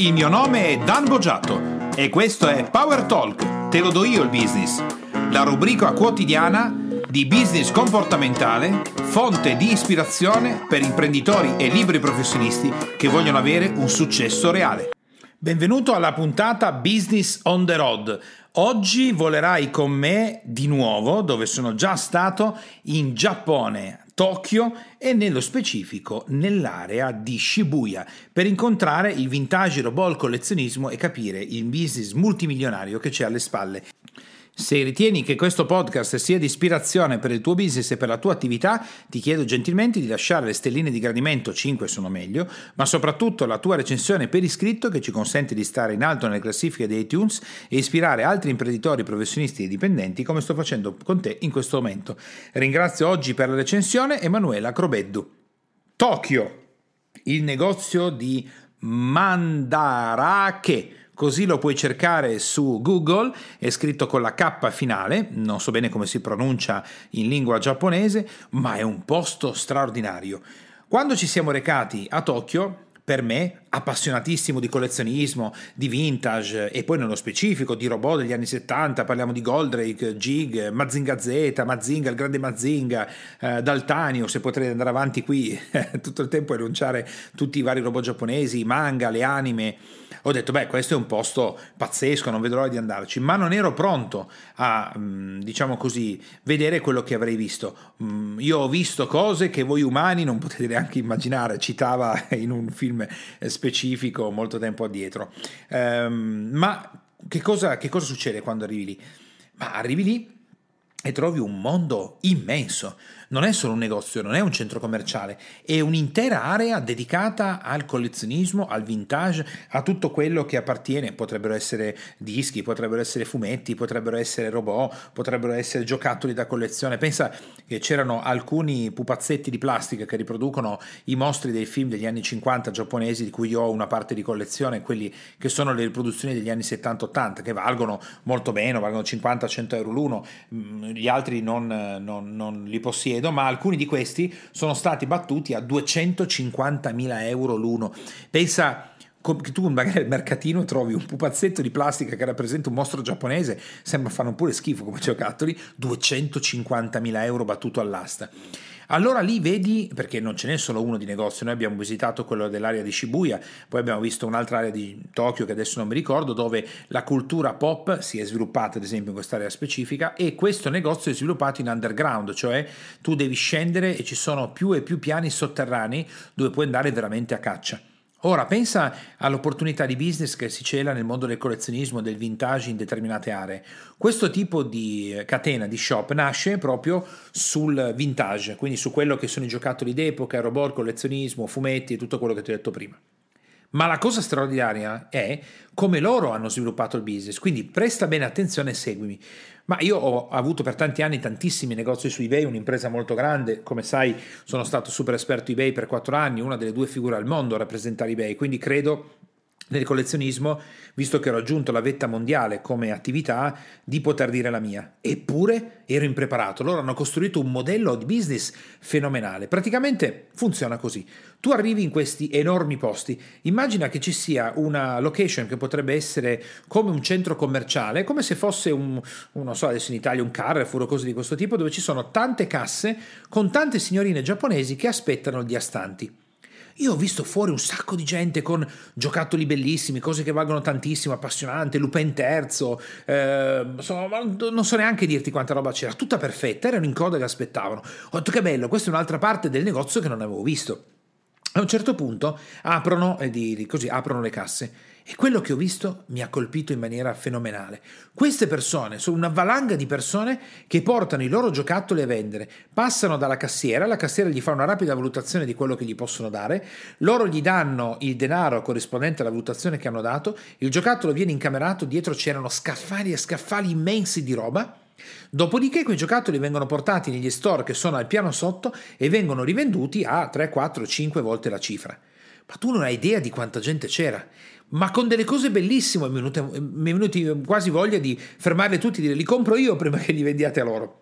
Il mio nome è Dan Boggiato e questo è Power Talk, te lo do io il business, la rubrica quotidiana di business comportamentale, fonte di ispirazione per imprenditori e liberi professionisti che vogliono avere un successo reale. Benvenuto alla puntata Business on the Road. Oggi volerai con me di nuovo, dove sono già stato, in Giappone, Tokyo e nello specifico nell'area di Shibuya per incontrare il vintage robot collezionismo e capire il business multimilionario che c'è alle spalle. Se ritieni che questo podcast sia di ispirazione per il tuo business e per la tua attività, ti chiedo gentilmente di lasciare le stelline di gradimento, 5 sono meglio, ma soprattutto la tua recensione per iscritto che ci consente di stare in alto nelle classifiche di iTunes e ispirare altri imprenditori, professionisti e dipendenti come sto facendo con te in questo momento. Ringrazio oggi per la recensione Emanuela Crobeddu. Tokyo, il negozio di Mandarake così lo puoi cercare su Google, è scritto con la K finale, non so bene come si pronuncia in lingua giapponese, ma è un posto straordinario. Quando ci siamo recati a Tokyo, per me, appassionatissimo di collezionismo, di vintage e poi nello specifico di robot degli anni 70, parliamo di Goldrake, Jig, Mazinga Z, Mazinga, il grande Mazinga, eh, Daltanio, se potrei andare avanti qui tutto il tempo e enunciare tutti i vari robot giapponesi, i manga, le anime, ho detto beh questo è un posto pazzesco, non vedo l'ora di andarci, ma non ero pronto a, mm, diciamo così, vedere quello che avrei visto. Mm, io ho visto cose che voi umani non potete neanche immaginare, citava in un film eh, specifico molto tempo addietro. Um, ma che cosa, che cosa succede quando arrivi lì? Ma arrivi lì e trovi un mondo immenso. Non è solo un negozio, non è un centro commerciale, è un'intera area dedicata al collezionismo, al vintage, a tutto quello che appartiene. Potrebbero essere dischi, potrebbero essere fumetti, potrebbero essere robot, potrebbero essere giocattoli da collezione. Pensa che c'erano alcuni pupazzetti di plastica che riproducono i mostri dei film degli anni 50 giapponesi, di cui io ho una parte di collezione, quelli che sono le riproduzioni degli anni 70-80, che valgono molto meno, valgono 50-100 euro l'uno mm, gli altri non, non, non, li possiedo, ma alcuni di questi sono stati battuti a 250.000 euro l'uno. Pensa che tu magari al mercatino trovi un pupazzetto di plastica che rappresenta un mostro giapponese, sembra fanno pure schifo come giocattoli, 250.000 euro battuto all'asta. Allora lì vedi, perché non ce n'è solo uno di negozio, noi abbiamo visitato quello dell'area di Shibuya, poi abbiamo visto un'altra area di Tokyo che adesso non mi ricordo, dove la cultura pop si è sviluppata ad esempio in quest'area specifica e questo negozio è sviluppato in underground, cioè tu devi scendere e ci sono più e più piani sotterranei dove puoi andare veramente a caccia. Ora pensa all'opportunità di business che si cela nel mondo del collezionismo, del vintage in determinate aree. Questo tipo di eh, catena di shop nasce proprio sul vintage, quindi su quello che sono i giocattoli d'epoca, robot, collezionismo, fumetti e tutto quello che ti ho detto prima. Ma la cosa straordinaria è come loro hanno sviluppato il business, quindi presta bene attenzione e seguimi. Ma io ho avuto per tanti anni tantissimi negozi su eBay, un'impresa molto grande, come sai sono stato super esperto eBay per quattro anni, una delle due figure al mondo a rappresentare eBay, quindi credo nel collezionismo, visto che ho raggiunto la vetta mondiale come attività, di poter dire la mia. Eppure ero impreparato. Loro hanno costruito un modello di business fenomenale. Praticamente funziona così. Tu arrivi in questi enormi posti, immagina che ci sia una location che potrebbe essere come un centro commerciale, come se fosse un non so, adesso in Italia un Carrefour o cose di questo tipo, dove ci sono tante casse con tante signorine giapponesi che aspettano gli astanti. Io ho visto fuori un sacco di gente con giocattoli bellissimi, cose che valgono tantissimo, appassionante, Lupin terzo, eh, insomma, non so neanche dirti quanta roba c'era, tutta perfetta, erano in coda che aspettavano. Ho detto che bello, questa è un'altra parte del negozio che non avevo visto. A un certo punto aprono, eh, di, così, aprono le casse e quello che ho visto mi ha colpito in maniera fenomenale. Queste persone sono una valanga di persone che portano i loro giocattoli a vendere, passano dalla cassiera, la cassiera gli fa una rapida valutazione di quello che gli possono dare, loro gli danno il denaro corrispondente alla valutazione che hanno dato, il giocattolo viene incamerato, dietro c'erano scaffali e scaffali immensi di roba. Dopodiché quei giocattoli vengono portati negli store che sono al piano sotto e vengono rivenduti a 3, 4, 5 volte la cifra. Ma tu non hai idea di quanta gente c'era ma con delle cose bellissime. Mi è venuto quasi voglia di fermarle tutti e dire li compro io prima che li vendiate a loro.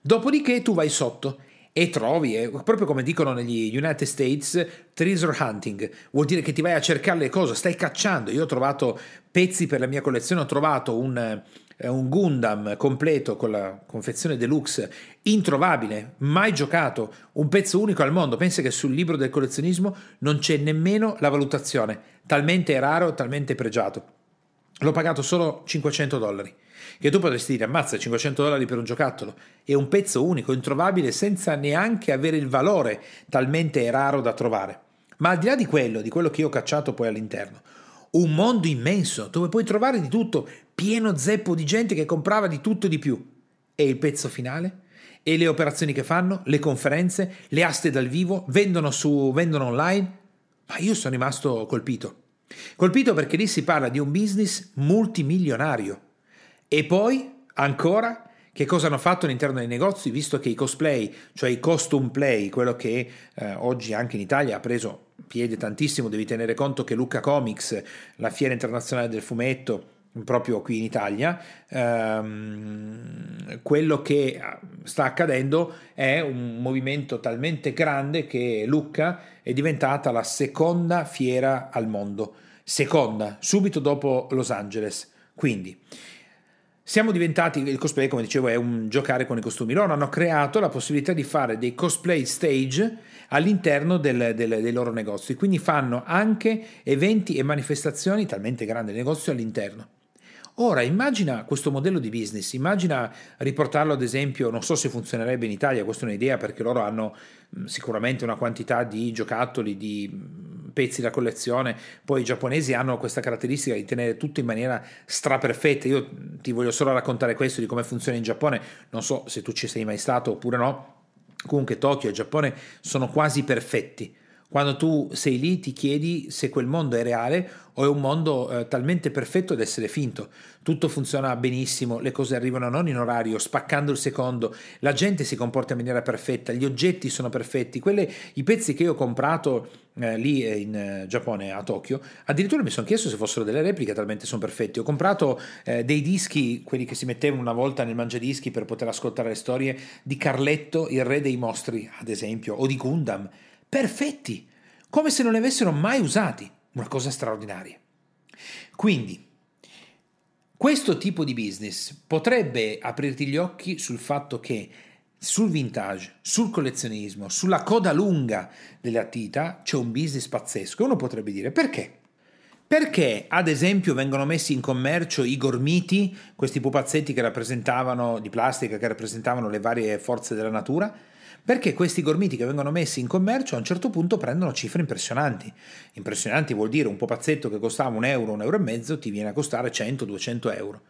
Dopodiché tu vai sotto e trovi, è proprio come dicono negli United States, treasure hunting, vuol dire che ti vai a cercare le cose, stai cacciando. Io ho trovato pezzi per la mia collezione, ho trovato un un Gundam completo con la confezione deluxe introvabile, mai giocato, un pezzo unico al mondo. Pensa che sul libro del collezionismo non c'è nemmeno la valutazione, talmente raro, talmente pregiato. L'ho pagato solo 500 dollari. Che tu potresti dire, ammazza 500 dollari per un giocattolo. È un pezzo unico, introvabile, senza neanche avere il valore, talmente raro da trovare. Ma al di là di quello, di quello che io ho cacciato poi all'interno, un mondo immenso dove puoi trovare di tutto, pieno zeppo di gente che comprava di tutto e di più. E il pezzo finale? E le operazioni che fanno? Le conferenze? Le aste dal vivo? Vendono, su, vendono online? Ma io sono rimasto colpito. Colpito perché lì si parla di un business multimilionario. E poi, ancora, che cosa hanno fatto all'interno dei negozi, visto che i cosplay, cioè i costume play, quello che eh, oggi anche in Italia ha preso piede tantissimo, devi tenere conto che Lucca Comics, la fiera internazionale del fumetto, proprio qui in Italia, ehm, quello che sta accadendo è un movimento talmente grande che Lucca è diventata la seconda fiera al mondo, seconda, subito dopo Los Angeles. Quindi siamo diventati, il cosplay come dicevo è un giocare con i costumi, loro hanno creato la possibilità di fare dei cosplay stage all'interno del, del, dei loro negozi, quindi fanno anche eventi e manifestazioni talmente grandi il negozio all'interno. Ora immagina questo modello di business, immagina riportarlo ad esempio, non so se funzionerebbe in Italia, questa è un'idea perché loro hanno sicuramente una quantità di giocattoli, di pezzi da collezione, poi i giapponesi hanno questa caratteristica di tenere tutto in maniera straperfetta, io ti voglio solo raccontare questo di come funziona in Giappone, non so se tu ci sei mai stato oppure no, comunque Tokyo e Giappone sono quasi perfetti quando tu sei lì ti chiedi se quel mondo è reale o è un mondo eh, talmente perfetto da essere finto. Tutto funziona benissimo, le cose arrivano non in orario, spaccando il secondo, la gente si comporta in maniera perfetta, gli oggetti sono perfetti. Quelle, I pezzi che io ho comprato eh, lì eh, in eh, Giappone, a Tokyo, addirittura mi sono chiesto se fossero delle repliche, talmente sono perfetti. Ho comprato eh, dei dischi, quelli che si mettevano una volta nel mangiadischi per poter ascoltare le storie di Carletto, il re dei mostri, ad esempio, o di Gundam perfetti, come se non li avessero mai usati, una cosa straordinaria. Quindi, questo tipo di business potrebbe aprirti gli occhi sul fatto che sul vintage, sul collezionismo, sulla coda lunga delle attività c'è un business pazzesco. Uno potrebbe dire perché? Perché, ad esempio, vengono messi in commercio i gormiti, questi pupazzetti che rappresentavano di plastica, che rappresentavano le varie forze della natura? Perché questi gormiti che vengono messi in commercio a un certo punto prendono cifre impressionanti. Impressionanti vuol dire un pupazzetto che costava un euro, un euro e mezzo, ti viene a costare 100-200 euro.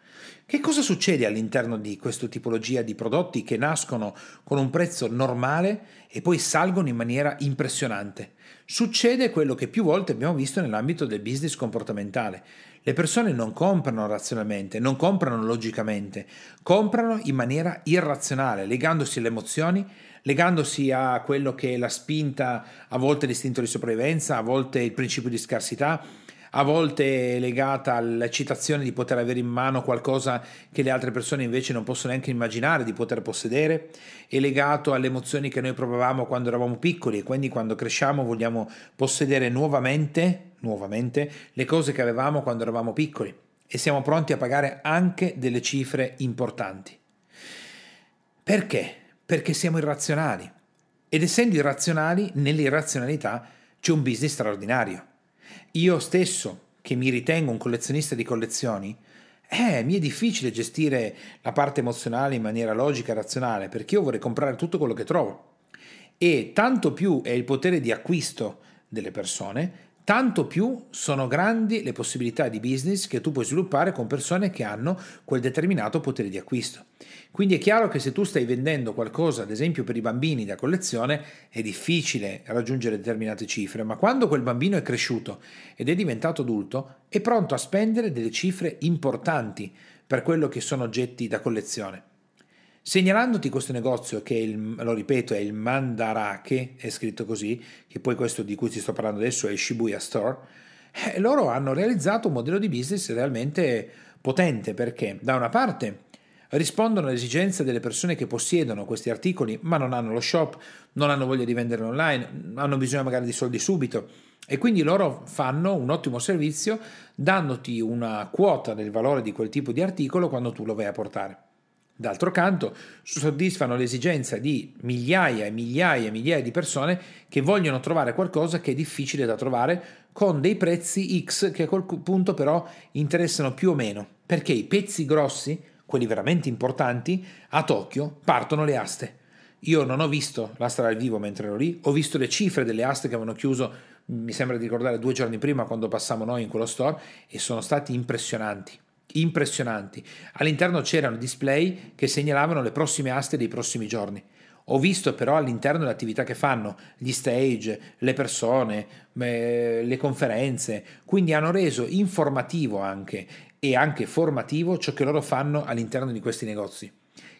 Che cosa succede all'interno di questa tipologia di prodotti che nascono con un prezzo normale e poi salgono in maniera impressionante? Succede quello che più volte abbiamo visto nell'ambito del business comportamentale. Le persone non comprano razionalmente, non comprano logicamente, comprano in maniera irrazionale, legandosi alle emozioni legandosi a quello che è la spinta, a volte l'istinto di sopravvivenza, a volte il principio di scarsità, a volte legata all'eccitazione di poter avere in mano qualcosa che le altre persone invece non possono neanche immaginare di poter possedere, è legato alle emozioni che noi provavamo quando eravamo piccoli e quindi quando cresciamo vogliamo possedere nuovamente, nuovamente le cose che avevamo quando eravamo piccoli e siamo pronti a pagare anche delle cifre importanti. Perché? Perché siamo irrazionali. Ed essendo irrazionali, nell'irrazionalità c'è un business straordinario. Io stesso, che mi ritengo un collezionista di collezioni, eh, mi è difficile gestire la parte emozionale in maniera logica e razionale, perché io vorrei comprare tutto quello che trovo. E tanto più è il potere di acquisto delle persone, tanto più sono grandi le possibilità di business che tu puoi sviluppare con persone che hanno quel determinato potere di acquisto. Quindi è chiaro che se tu stai vendendo qualcosa, ad esempio per i bambini da collezione, è difficile raggiungere determinate cifre, ma quando quel bambino è cresciuto ed è diventato adulto, è pronto a spendere delle cifre importanti per quello che sono oggetti da collezione. Segnalandoti questo negozio che, il, lo ripeto, è il Mandarake, è scritto così, che poi questo di cui ti sto parlando adesso è Shibuya Store, eh, loro hanno realizzato un modello di business realmente potente perché da una parte rispondono alle esigenze delle persone che possiedono questi articoli ma non hanno lo shop, non hanno voglia di venderli online, hanno bisogno magari di soldi subito e quindi loro fanno un ottimo servizio dandoti una quota del valore di quel tipo di articolo quando tu lo vai a portare. D'altro canto, soddisfano l'esigenza di migliaia e migliaia e migliaia di persone che vogliono trovare qualcosa che è difficile da trovare con dei prezzi X che a quel punto però interessano più o meno, perché i pezzi grossi, quelli veramente importanti, a Tokyo partono le aste. Io non ho visto l'asta dal vivo mentre ero lì, ho visto le cifre delle aste che avevano chiuso, mi sembra di ricordare due giorni prima quando passammo noi in quello store, e sono stati impressionanti impressionanti. All'interno c'erano display che segnalavano le prossime aste dei prossimi giorni. Ho visto però all'interno le attività che fanno, gli stage, le persone, le conferenze, quindi hanno reso informativo anche e anche formativo ciò che loro fanno all'interno di questi negozi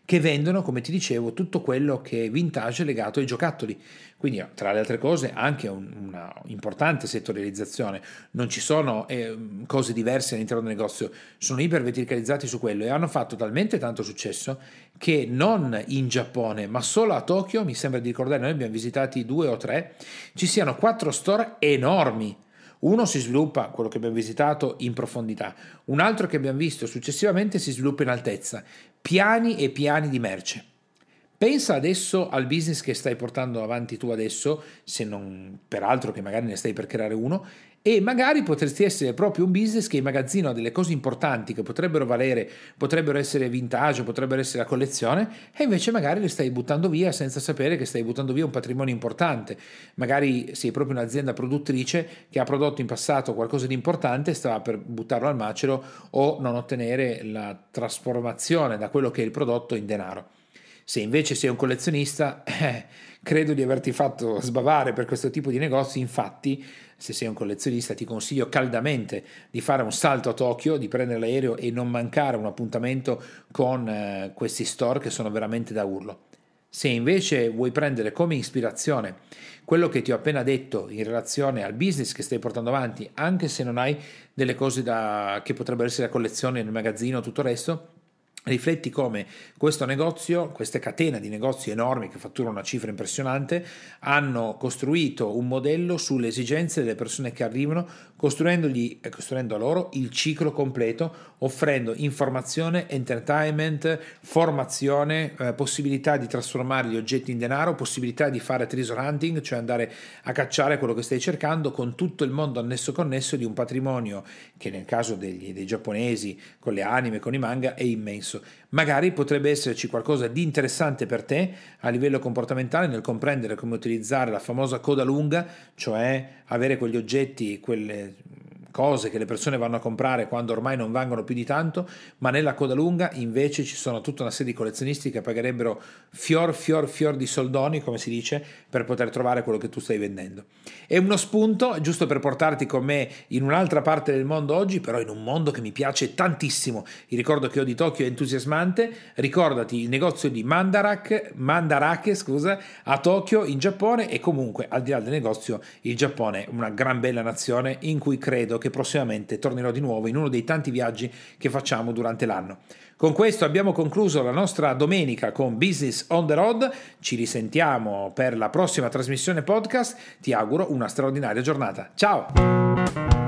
che vendono, come ti dicevo, tutto quello che è vintage legato ai giocattoli. Quindi, tra le altre cose, anche un, importante settorializzazione. Non ci sono eh, cose diverse all'interno del negozio, sono iperverticalizzati su quello e hanno fatto talmente tanto successo che non in Giappone, ma solo a Tokyo, mi sembra di ricordare, noi abbiamo visitati due o tre, ci siano quattro store enormi uno si sviluppa, quello che abbiamo visitato, in profondità, un altro che abbiamo visto successivamente si sviluppa in altezza, piani e piani di merce. Pensa adesso al business che stai portando avanti tu adesso, se non peraltro che magari ne stai per creare uno, e magari potresti essere proprio un business che immagazzina delle cose importanti che potrebbero valere, potrebbero essere vintage, potrebbero essere la collezione, e invece magari le stai buttando via senza sapere che stai buttando via un patrimonio importante. Magari sei proprio un'azienda produttrice che ha prodotto in passato qualcosa di importante e stava per buttarlo al macero o non ottenere la trasformazione da quello che è il prodotto in denaro. Se invece sei un collezionista, eh, credo di averti fatto sbavare per questo tipo di negozi, infatti se sei un collezionista ti consiglio caldamente di fare un salto a Tokyo, di prendere l'aereo e non mancare un appuntamento con eh, questi store che sono veramente da urlo. Se invece vuoi prendere come ispirazione quello che ti ho appena detto in relazione al business che stai portando avanti, anche se non hai delle cose da, che potrebbero essere la collezione nel magazzino tutto il resto, Rifletti come questo negozio, queste catene di negozi enormi che fatturano una cifra impressionante, hanno costruito un modello sulle esigenze delle persone che arrivano, costruendogli e costruendo a loro il ciclo completo, offrendo informazione, entertainment, formazione, eh, possibilità di trasformare gli oggetti in denaro, possibilità di fare treasure hunting, cioè andare a cacciare quello che stai cercando con tutto il mondo annesso connesso di un patrimonio che nel caso degli, dei giapponesi con le anime, con i manga, è immenso stesso. Magari potrebbe esserci qualcosa di interessante per te a livello comportamentale nel comprendere come utilizzare la famosa coda lunga, cioè avere quegli oggetti, quelle cose che le persone vanno a comprare quando ormai non vangono più di tanto, ma nella coda lunga invece ci sono tutta una serie di collezionisti che pagherebbero fior fior fior di soldoni, come si dice, per poter trovare quello che tu stai vendendo. È uno spunto, giusto per portarti con me in un'altra parte del mondo oggi, però in un mondo che mi piace tantissimo. Il ricordo che ho di Tokyo è entusiasmante. Ricordati il negozio di Mandarak, Mandarake, scusa, a Tokyo in Giappone e comunque al di là del negozio il Giappone è una gran bella nazione in cui credo che prossimamente tornerò di nuovo in uno dei tanti viaggi che facciamo durante l'anno. Con questo abbiamo concluso la nostra domenica con Business on the Road. Ci risentiamo per la prossima trasmissione podcast. Ti auguro una straordinaria giornata. Ciao!